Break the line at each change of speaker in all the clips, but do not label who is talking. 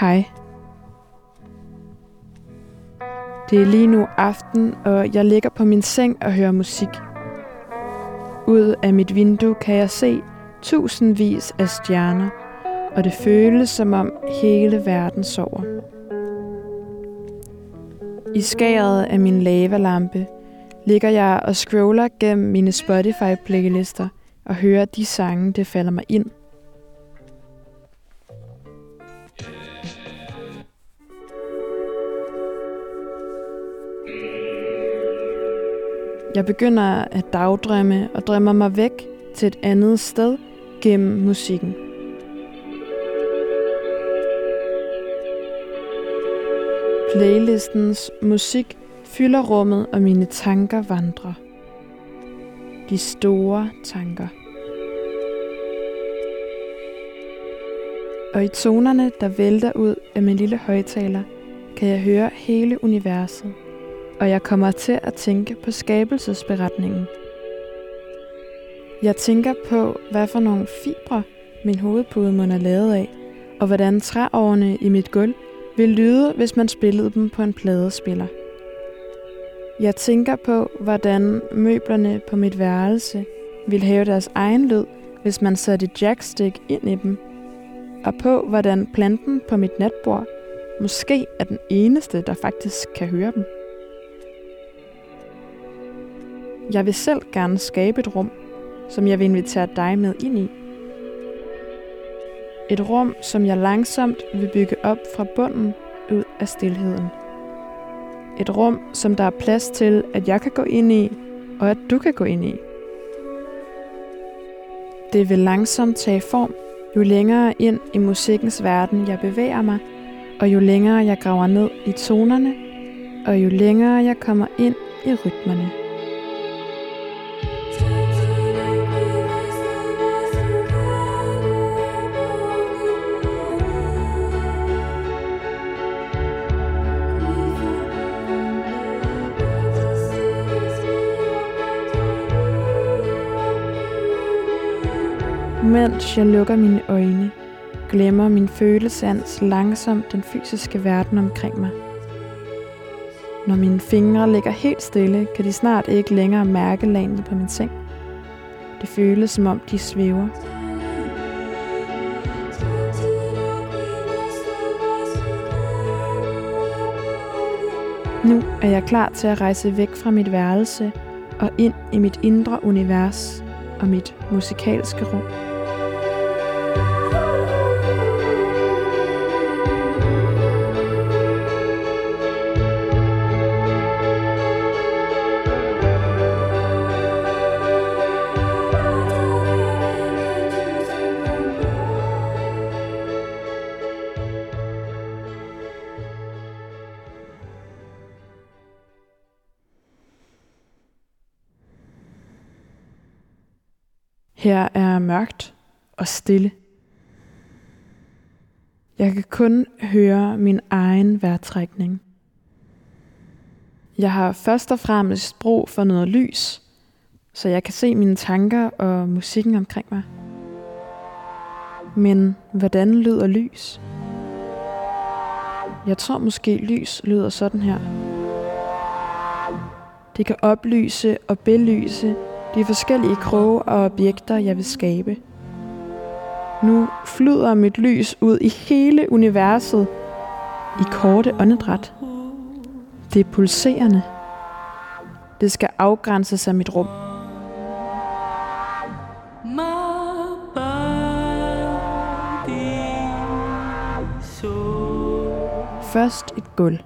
Hej. Det er lige nu aften, og jeg ligger på min seng og hører musik. Ud af mit vindue kan jeg se tusindvis af stjerner, og det føles som om hele verden sover. I skæret af min lavalampe ligger jeg og scroller gennem mine Spotify-playlister og hører de sange, det falder mig ind. Jeg begynder at dagdrømme og drømmer mig væk til et andet sted gennem musikken. Playlistens musik fylder rummet, og mine tanker vandrer. De store tanker. Og i tonerne, der vælter ud af min lille højtaler, kan jeg høre hele universet, og jeg kommer til at tænke på skabelsesberetningen. Jeg tænker på, hvad for nogle fibre min hovedpude må er lavet af, og hvordan træårene i mit gulv vil lyde, hvis man spillede dem på en pladespiller. Jeg tænker på, hvordan møblerne på mit værelse vil have deres egen lyd, hvis man satte jackstick ind i dem. Og på, hvordan planten på mit natbord måske er den eneste, der faktisk kan høre dem. Jeg vil selv gerne skabe et rum, som jeg vil invitere dig med ind i. Et rum, som jeg langsomt vil bygge op fra bunden ud af stilheden. Et rum, som der er plads til, at jeg kan gå ind i, og at du kan gå ind i. Det vil langsomt tage form, jo længere ind i musikkens verden jeg bevæger mig, og jo længere jeg graver ned i tonerne, og jo længere jeg kommer ind i rytmerne. Mens jeg lukker mine øjne, glemmer min følesans langsomt den fysiske verden omkring mig. Når mine fingre ligger helt stille, kan de snart ikke længere mærke landet på min seng. Det føles som om de svæver. Nu er jeg klar til at rejse væk fra mit værelse og ind i mit indre univers og mit musikalske rum. Her er mørkt og stille. Jeg kan kun høre min egen vejrtrækning. Jeg har først og fremmest brug for noget lys, så jeg kan se mine tanker og musikken omkring mig. Men hvordan lyder lys? Jeg tror måske lys lyder sådan her. Det kan oplyse og belyse de forskellige kroge og objekter, jeg vil skabe. Nu flyder mit lys ud i hele universet i korte åndedræt. Det er pulserende. Det skal afgrænse af mit rum. Først et gulv.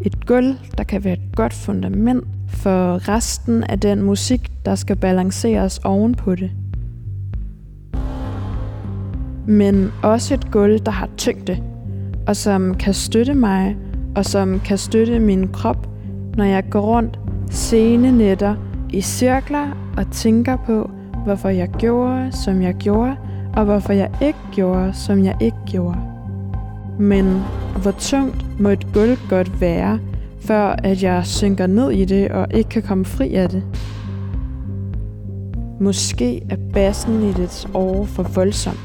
Et gulv, der kan være et godt fundament for resten af den musik, der skal balanceres ovenpå det. Men også et gulv, der har tyngde, og som kan støtte mig, og som kan støtte min krop, når jeg går rundt sene nætter i cirkler og tænker på, hvorfor jeg gjorde, som jeg gjorde, og hvorfor jeg ikke gjorde, som jeg ikke gjorde. Men hvor tungt må et gulv godt være, før at jeg synker ned i det og ikke kan komme fri af det. Måske er bassen i dets år for voldsom.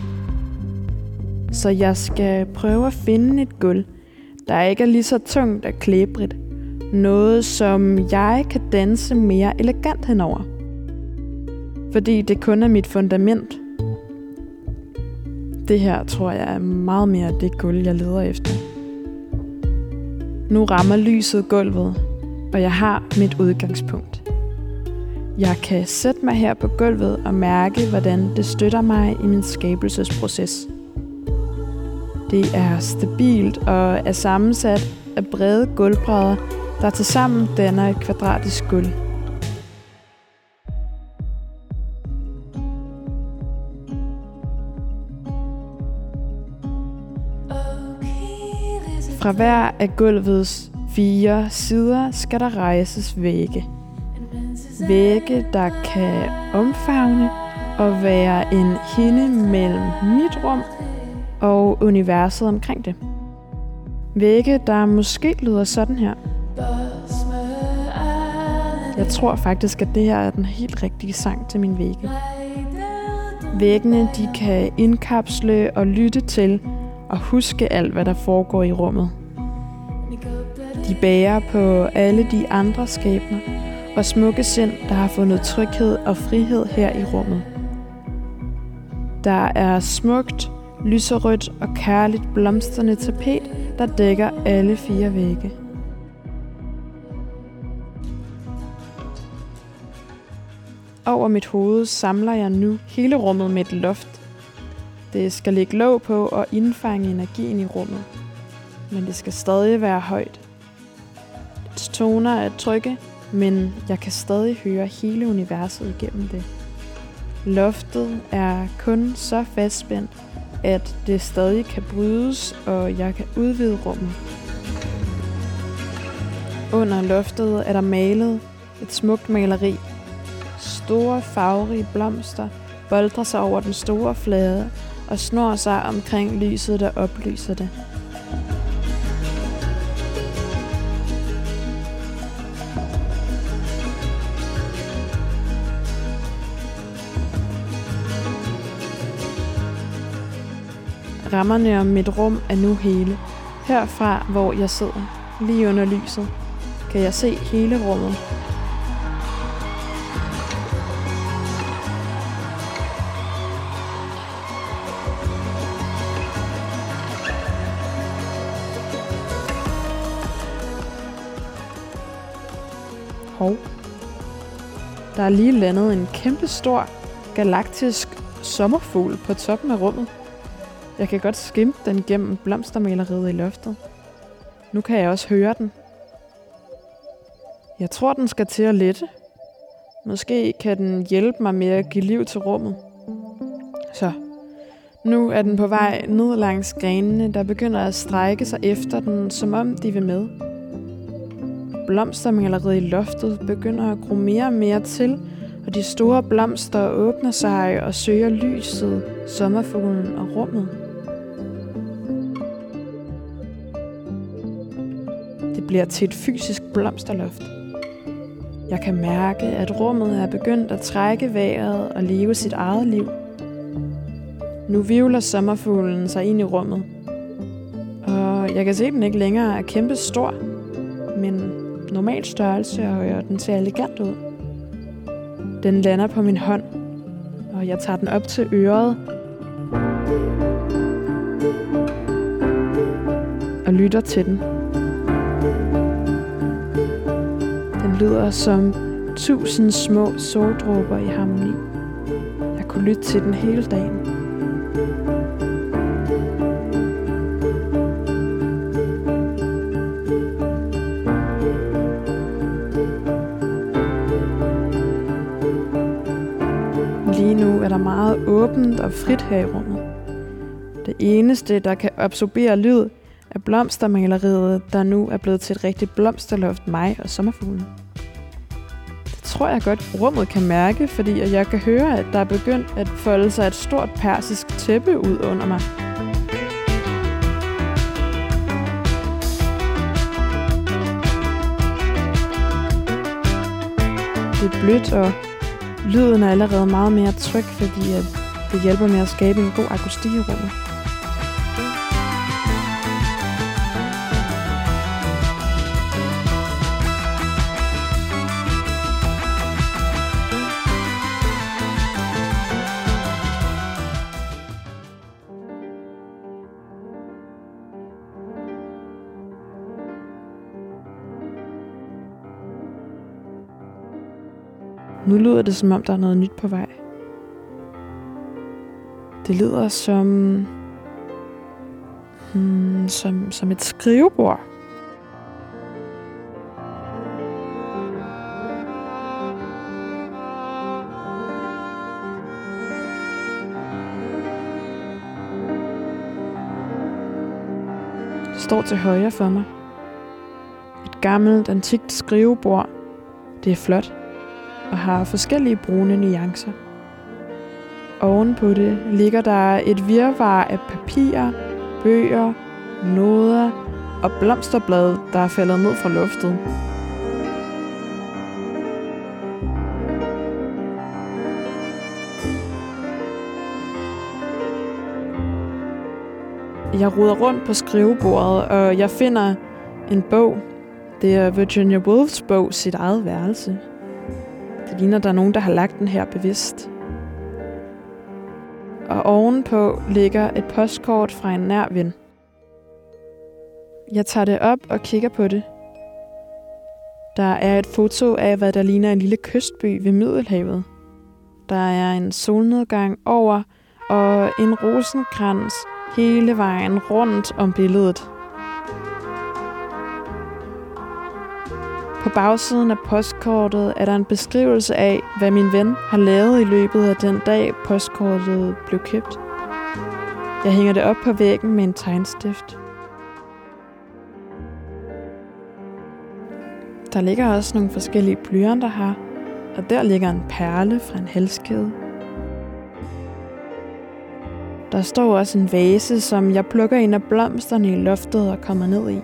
Så jeg skal prøve at finde et gulv, der ikke er lige så tungt og klæbrigt. Noget, som jeg kan danse mere elegant henover. Fordi det kun er mit fundament. Det her tror jeg er meget mere det gulv, jeg leder efter. Nu rammer lyset gulvet, og jeg har mit udgangspunkt. Jeg kan sætte mig her på gulvet og mærke, hvordan det støtter mig i min skabelsesproces. Det er stabilt og er sammensat af brede gulvbrædder, der tilsammen danner et kvadratisk gulv. Fra hver af gulvets fire sider skal der rejses vægge. Vægge, der kan omfavne og være en hinde mellem mit rum og universet omkring det. Vægge, der måske lyder sådan her. Jeg tror faktisk, at det her er den helt rigtige sang til min vægge. Væggene, de kan indkapsle og lytte til og huske alt, hvad der foregår i rummet. De bærer på alle de andre skæbner og smukke sind, der har fundet tryghed og frihed her i rummet. Der er smukt, lyserødt og kærligt blomstrende tapet, der dækker alle fire vægge. Over mit hoved samler jeg nu hele rummet med et loft. Det skal ligge låg på og indfange energien i rummet. Men det skal stadig være højt. Dets toner er trygge, men jeg kan stadig høre hele universet igennem det. Loftet er kun så fastspændt, at det stadig kan brydes, og jeg kan udvide rummet. Under loftet er der malet et smukt maleri. Store farverige blomster boldrer sig over den store flade og snor sig omkring lyset, der oplyser det. Rammerne om mit rum er nu hele. Herfra, hvor jeg sidder, lige under lyset, kan jeg se hele rummet. Er lige landet en kæmpe stor galaktisk sommerfugl på toppen af rummet. Jeg kan godt skimte den gennem blomstermaleriet i loftet. Nu kan jeg også høre den. Jeg tror, den skal til at lette. Måske kan den hjælpe mig med at give liv til rummet. Så, nu er den på vej ned langs grenene, der begynder at strække sig efter den, som om de vil med. Blomstermaleriet i loftet begynder at gro mere og mere til, og de store blomster åbner sig og søger lyset, sommerfuglen og rummet. Det bliver til et fysisk blomsterloft. Jeg kan mærke, at rummet er begyndt at trække vejret og leve sit eget liv. Nu vivler sommerfuglen sig ind i rummet. Og jeg kan se, at den ikke længere er kæmpe stor, normal størrelse, og den ser elegant ud. Den lander på min hånd, og jeg tager den op til øret og lytter til den. Den lyder som tusind små soldråber i harmoni. Jeg kunne lytte til den hele dagen. Meget åbent og frit her i rummet. Det eneste, der kan absorbere lyd, er blomstermaleriet, der nu er blevet til et rigtigt blomsterloft mig og sommerfuglen tror jeg godt, rummet kan mærke, fordi jeg kan høre, at der er begyndt at folde sig et stort persisk tæppe ud under mig. Det er blødt, og lyden er allerede meget mere tryg, fordi at det hjælper med at skabe en god akustik i rummet. Nu lyder det, som om der er noget nyt på vej. Det lyder som... Hmm, som, som et skrivebord. Det står til højre for mig. Et gammelt, antikt skrivebord. Det er flot og har forskellige brune nuancer. Oven på det ligger der et virvar af papirer, bøger, noder og blomsterblade, der er faldet ned fra luftet. Jeg ruder rundt på skrivebordet, og jeg finder en bog. Det er Virginia Woolfs bog, Sit eget værelse. Det ligner, der er nogen, der har lagt den her bevidst. Og ovenpå ligger et postkort fra en nær ven. Jeg tager det op og kigger på det. Der er et foto af, hvad der ligner en lille kystby ved Middelhavet. Der er en solnedgang over og en rosenkrans hele vejen rundt om billedet. På bagsiden af postkortet er der en beskrivelse af, hvad min ven har lavet i løbet af den dag, postkortet blev købt. Jeg hænger det op på væggen med en tegnstift. Der ligger også nogle forskellige blyanter her, og der ligger en perle fra en halskæde. Der står også en vase, som jeg plukker ind af blomsterne i loftet og kommer ned i.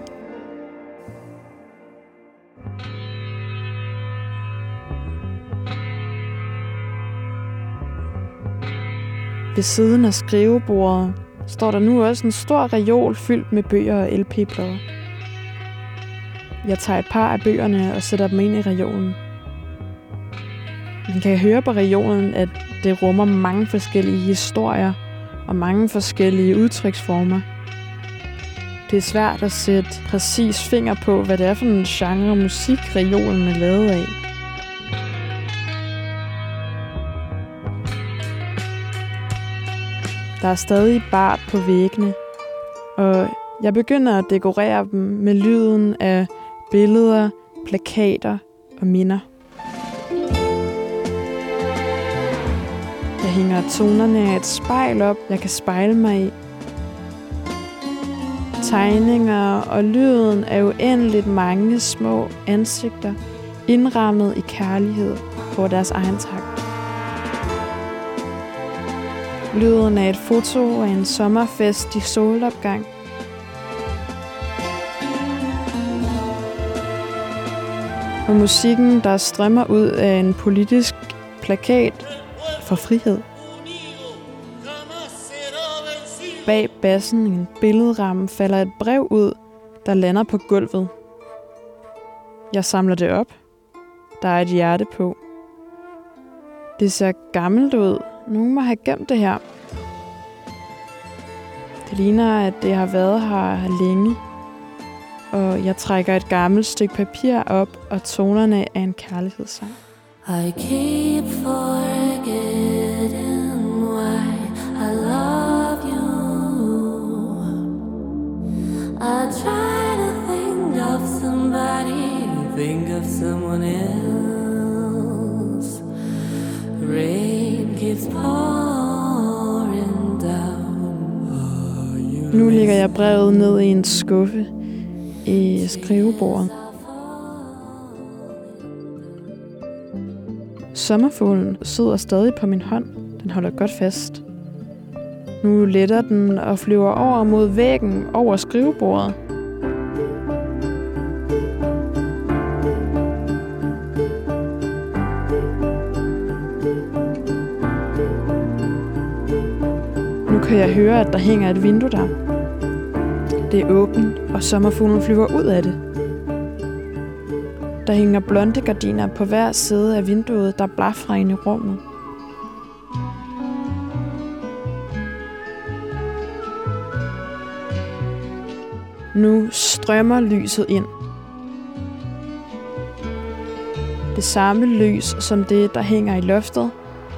Ved siden af skrivebordet står der nu også en stor reol fyldt med bøger og LP-plader. Jeg tager et par af bøgerne og sætter dem ind i reolen. Man kan høre på reolen, at det rummer mange forskellige historier og mange forskellige udtryksformer. Det er svært at sætte præcis finger på, hvad det er for en genre musik, reolen er lavet af. Der er stadig bart på væggene, og jeg begynder at dekorere dem med lyden af billeder, plakater og minder. Jeg hænger tonerne af et spejl op, jeg kan spejle mig i. Tegninger og lyden af uendeligt mange små ansigter, indrammet i kærlighed på deres egen takt. Lyden af et foto af en sommerfest i solopgang. Og musikken, der strømmer ud af en politisk plakat for frihed. Bag bassen i en billedramme falder et brev ud, der lander på gulvet. Jeg samler det op. Der er et hjerte på. Det ser gammelt ud, nogen må have gemt det her. Det ligner, at det har været her længe. Og jeg trækker et gammelt stykke papir op, og tonerne af en kærlighedssang. I keep forgetting why I love you. I try to think of somebody, think of someone else. Rain nu ligger jeg brevet ned i en skuffe i skrivebordet. Sommerfuglen sidder stadig på min hånd. Den holder godt fast. Nu letter den og flyver over mod væggen over skrivebordet. Kan jeg høre, at der hænger et vindue der. Det er åbent, og sommerfuglen flyver ud af det. Der hænger blonde gardiner på hver side af vinduet, der blafrer ind i rummet. Nu strømmer lyset ind. Det samme lys som det, der hænger i loftet,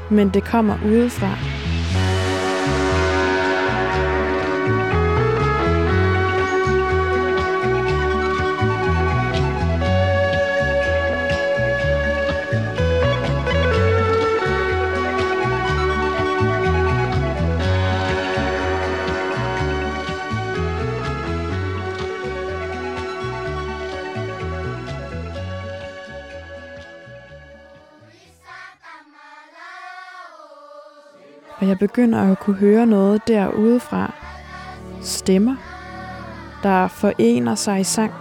men det kommer udefra. Jeg begynder at kunne høre noget derudefra. Stemmer, der forener sig i sang.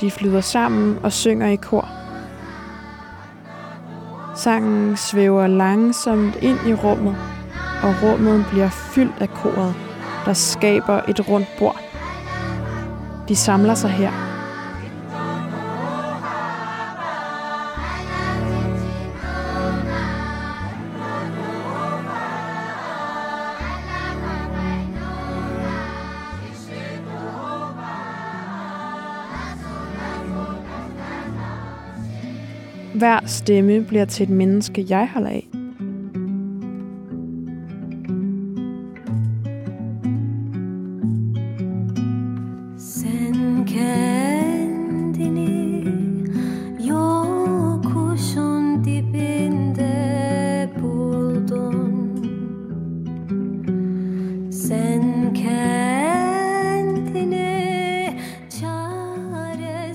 De flyder sammen og synger i kor. Sangen svæver langsomt ind i rummet, og rummet bliver fyldt af koret, der skaber et rundt bord. De samler sig her. Hver stemme bliver til et menneske, jeg holder af.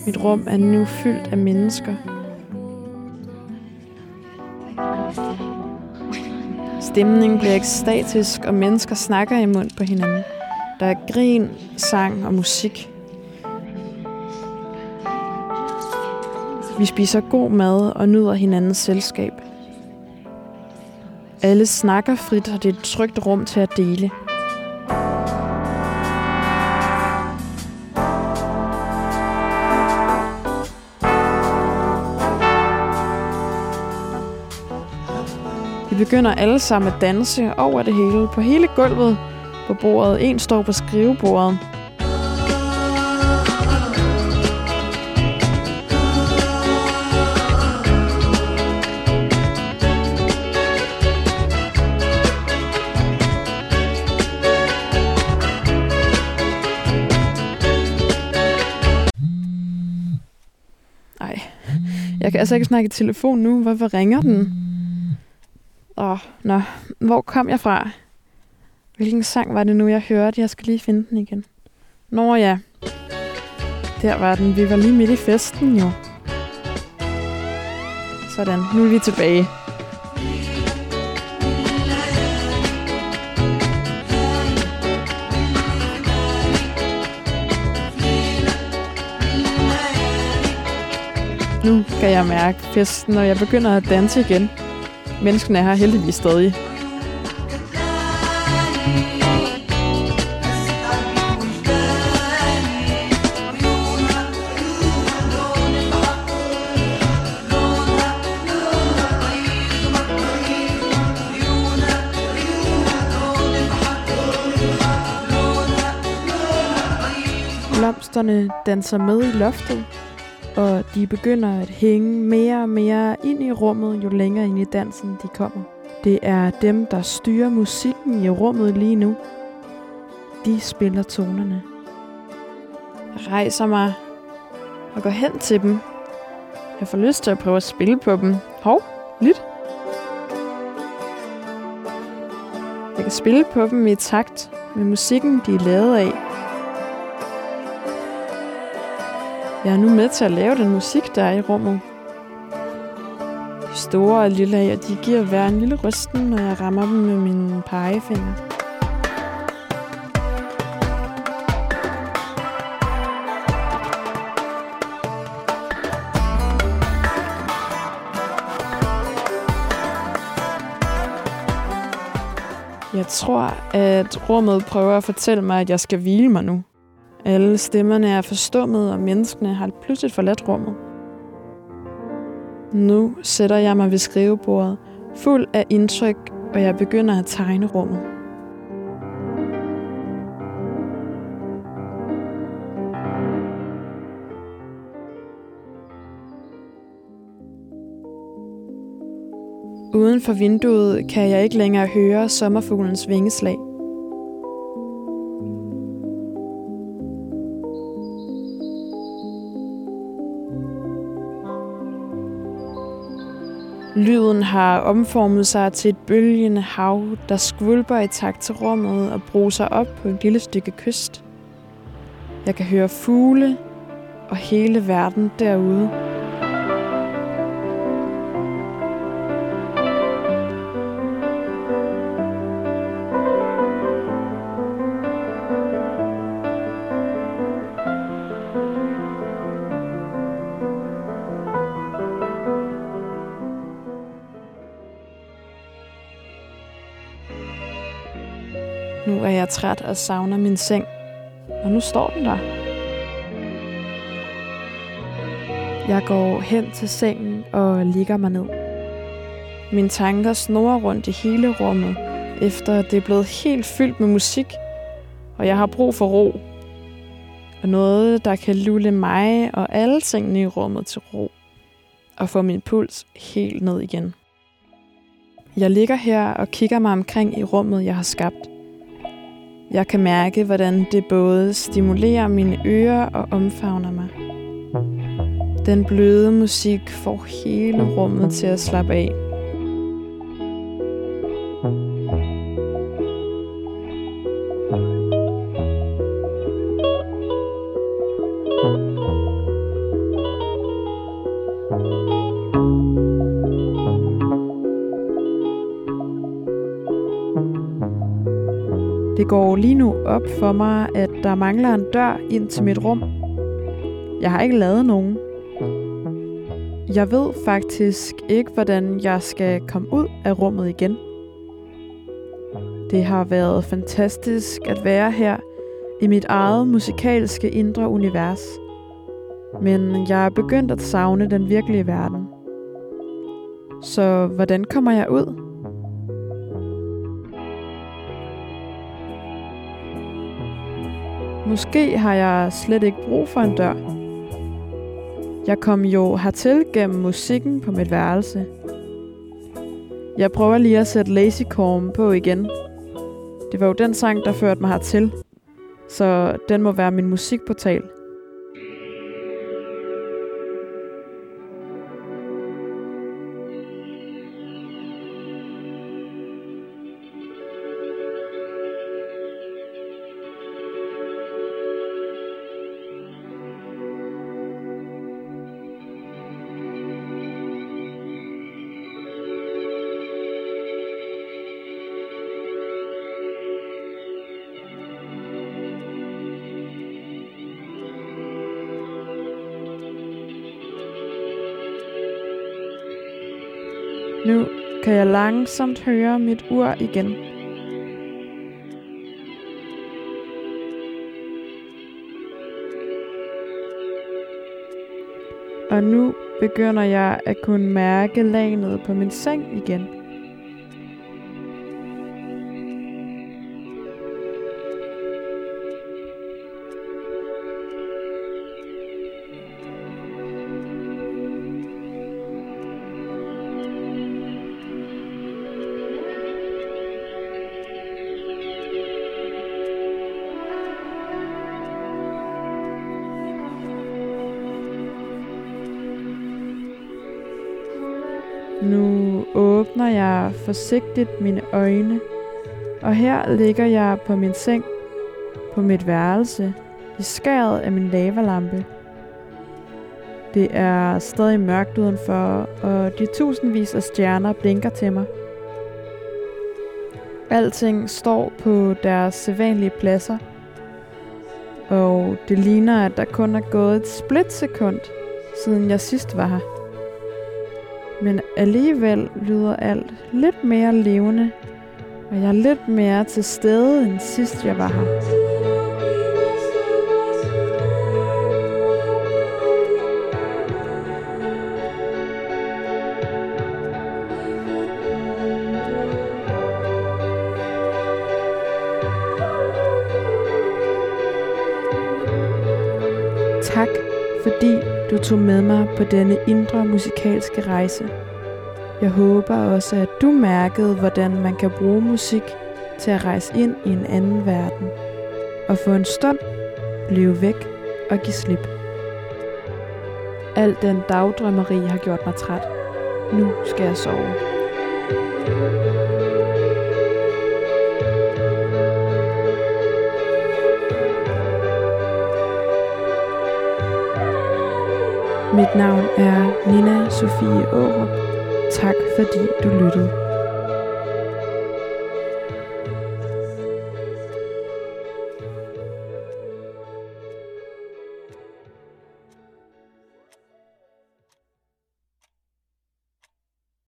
Mit rum er nu fyldt af mennesker, Stemningen bliver ekstatisk, og mennesker snakker i mund på hinanden. Der er grin, sang og musik. Vi spiser god mad og nyder hinandens selskab. Alle snakker frit, og det er et trygt rum til at dele. Begynder alle sammen at danse over det hele, på hele gulvet, på bordet. En står på skrivebordet. Jeg kan altså ikke snakke i telefon nu. Hvorfor ringer den? Åh, nå. Hvor kom jeg fra? Hvilken sang var det nu, jeg hørte? Jeg skal lige finde den igen. Nå ja. Der var den. Vi var lige midt i festen, jo. Sådan, nu er vi tilbage. Nu kan jeg mærke festen, og jeg begynder at danse igen. Menneskene er her heldigvis stadig. Blomsterne danser med i loftet, og de begynder at hænge mere og mere ind i rummet, jo længere ind i dansen de kommer. Det er dem, der styrer musikken i rummet lige nu. De spiller tonerne. Jeg rejser mig og går hen til dem. Jeg får lyst til at prøve at spille på dem. Hov, lyt. Jeg kan spille på dem i takt med musikken, de er lavet af. Jeg er nu med til at lave den musik, der er i rummet. De store og lille af, de giver hver en lille rysten, når jeg rammer dem med min pegefinger. Jeg tror, at rummet prøver at fortælle mig, at jeg skal hvile mig nu. Alle stemmerne er forstummet, og menneskene har pludselig forladt rummet. Nu sætter jeg mig ved skrivebordet, fuld af indtryk, og jeg begynder at tegne rummet. Uden for vinduet kan jeg ikke længere høre sommerfuglens vingeslag. Lyden har omformet sig til et bølgende hav, der skvulper i takt til rummet og bruser op på et lille stykke kyst. Jeg kan høre fugle og hele verden derude. Nu er jeg træt og savner min seng. Og nu står den der. Jeg går hen til sengen og ligger mig ned. Mine tanker snorer rundt i hele rummet, efter det er blevet helt fyldt med musik, og jeg har brug for ro. Og noget, der kan lulle mig og alle tingene i rummet til ro, og få min puls helt ned igen. Jeg ligger her og kigger mig omkring i rummet, jeg har skabt – jeg kan mærke, hvordan det både stimulerer mine ører og omfavner mig. Den bløde musik får hele rummet til at slappe af. Det går lige nu op for mig, at der mangler en dør ind til mit rum. Jeg har ikke lavet nogen. Jeg ved faktisk ikke, hvordan jeg skal komme ud af rummet igen. Det har været fantastisk at være her i mit eget musikalske indre univers. Men jeg er begyndt at savne den virkelige verden. Så hvordan kommer jeg ud? Måske har jeg slet ikke brug for en dør. Jeg kom jo hertil gennem musikken på mit værelse. Jeg prøver lige at sætte Lazy Corn på igen. Det var jo den sang, der førte mig hertil. Så den må være min musikportal. Langsomt høre mit ur igen. Og nu begynder jeg at kunne mærke lagnet på min seng igen. Forsigtigt mine øjne, og her ligger jeg på min seng, på mit værelse, i skæret af min lavalampe. Det er stadig mørkt udenfor, og de tusindvis af stjerner blinker til mig. Alting står på deres sædvanlige pladser, og det ligner, at der kun er gået et splitsekund, siden jeg sidst var her. Men alligevel lyder alt lidt mere levende, og jeg er lidt mere til stede end sidst jeg var her. Du tog med mig på denne indre musikalske rejse. Jeg håber også, at du mærkede, hvordan man kan bruge musik til at rejse ind i en anden verden og få en stund blive væk og give slip. Al den dagdrømmeri har gjort mig træt. Nu skal jeg sove. Mit navn er Nina Sofie Aarup. Tak fordi du lyttede.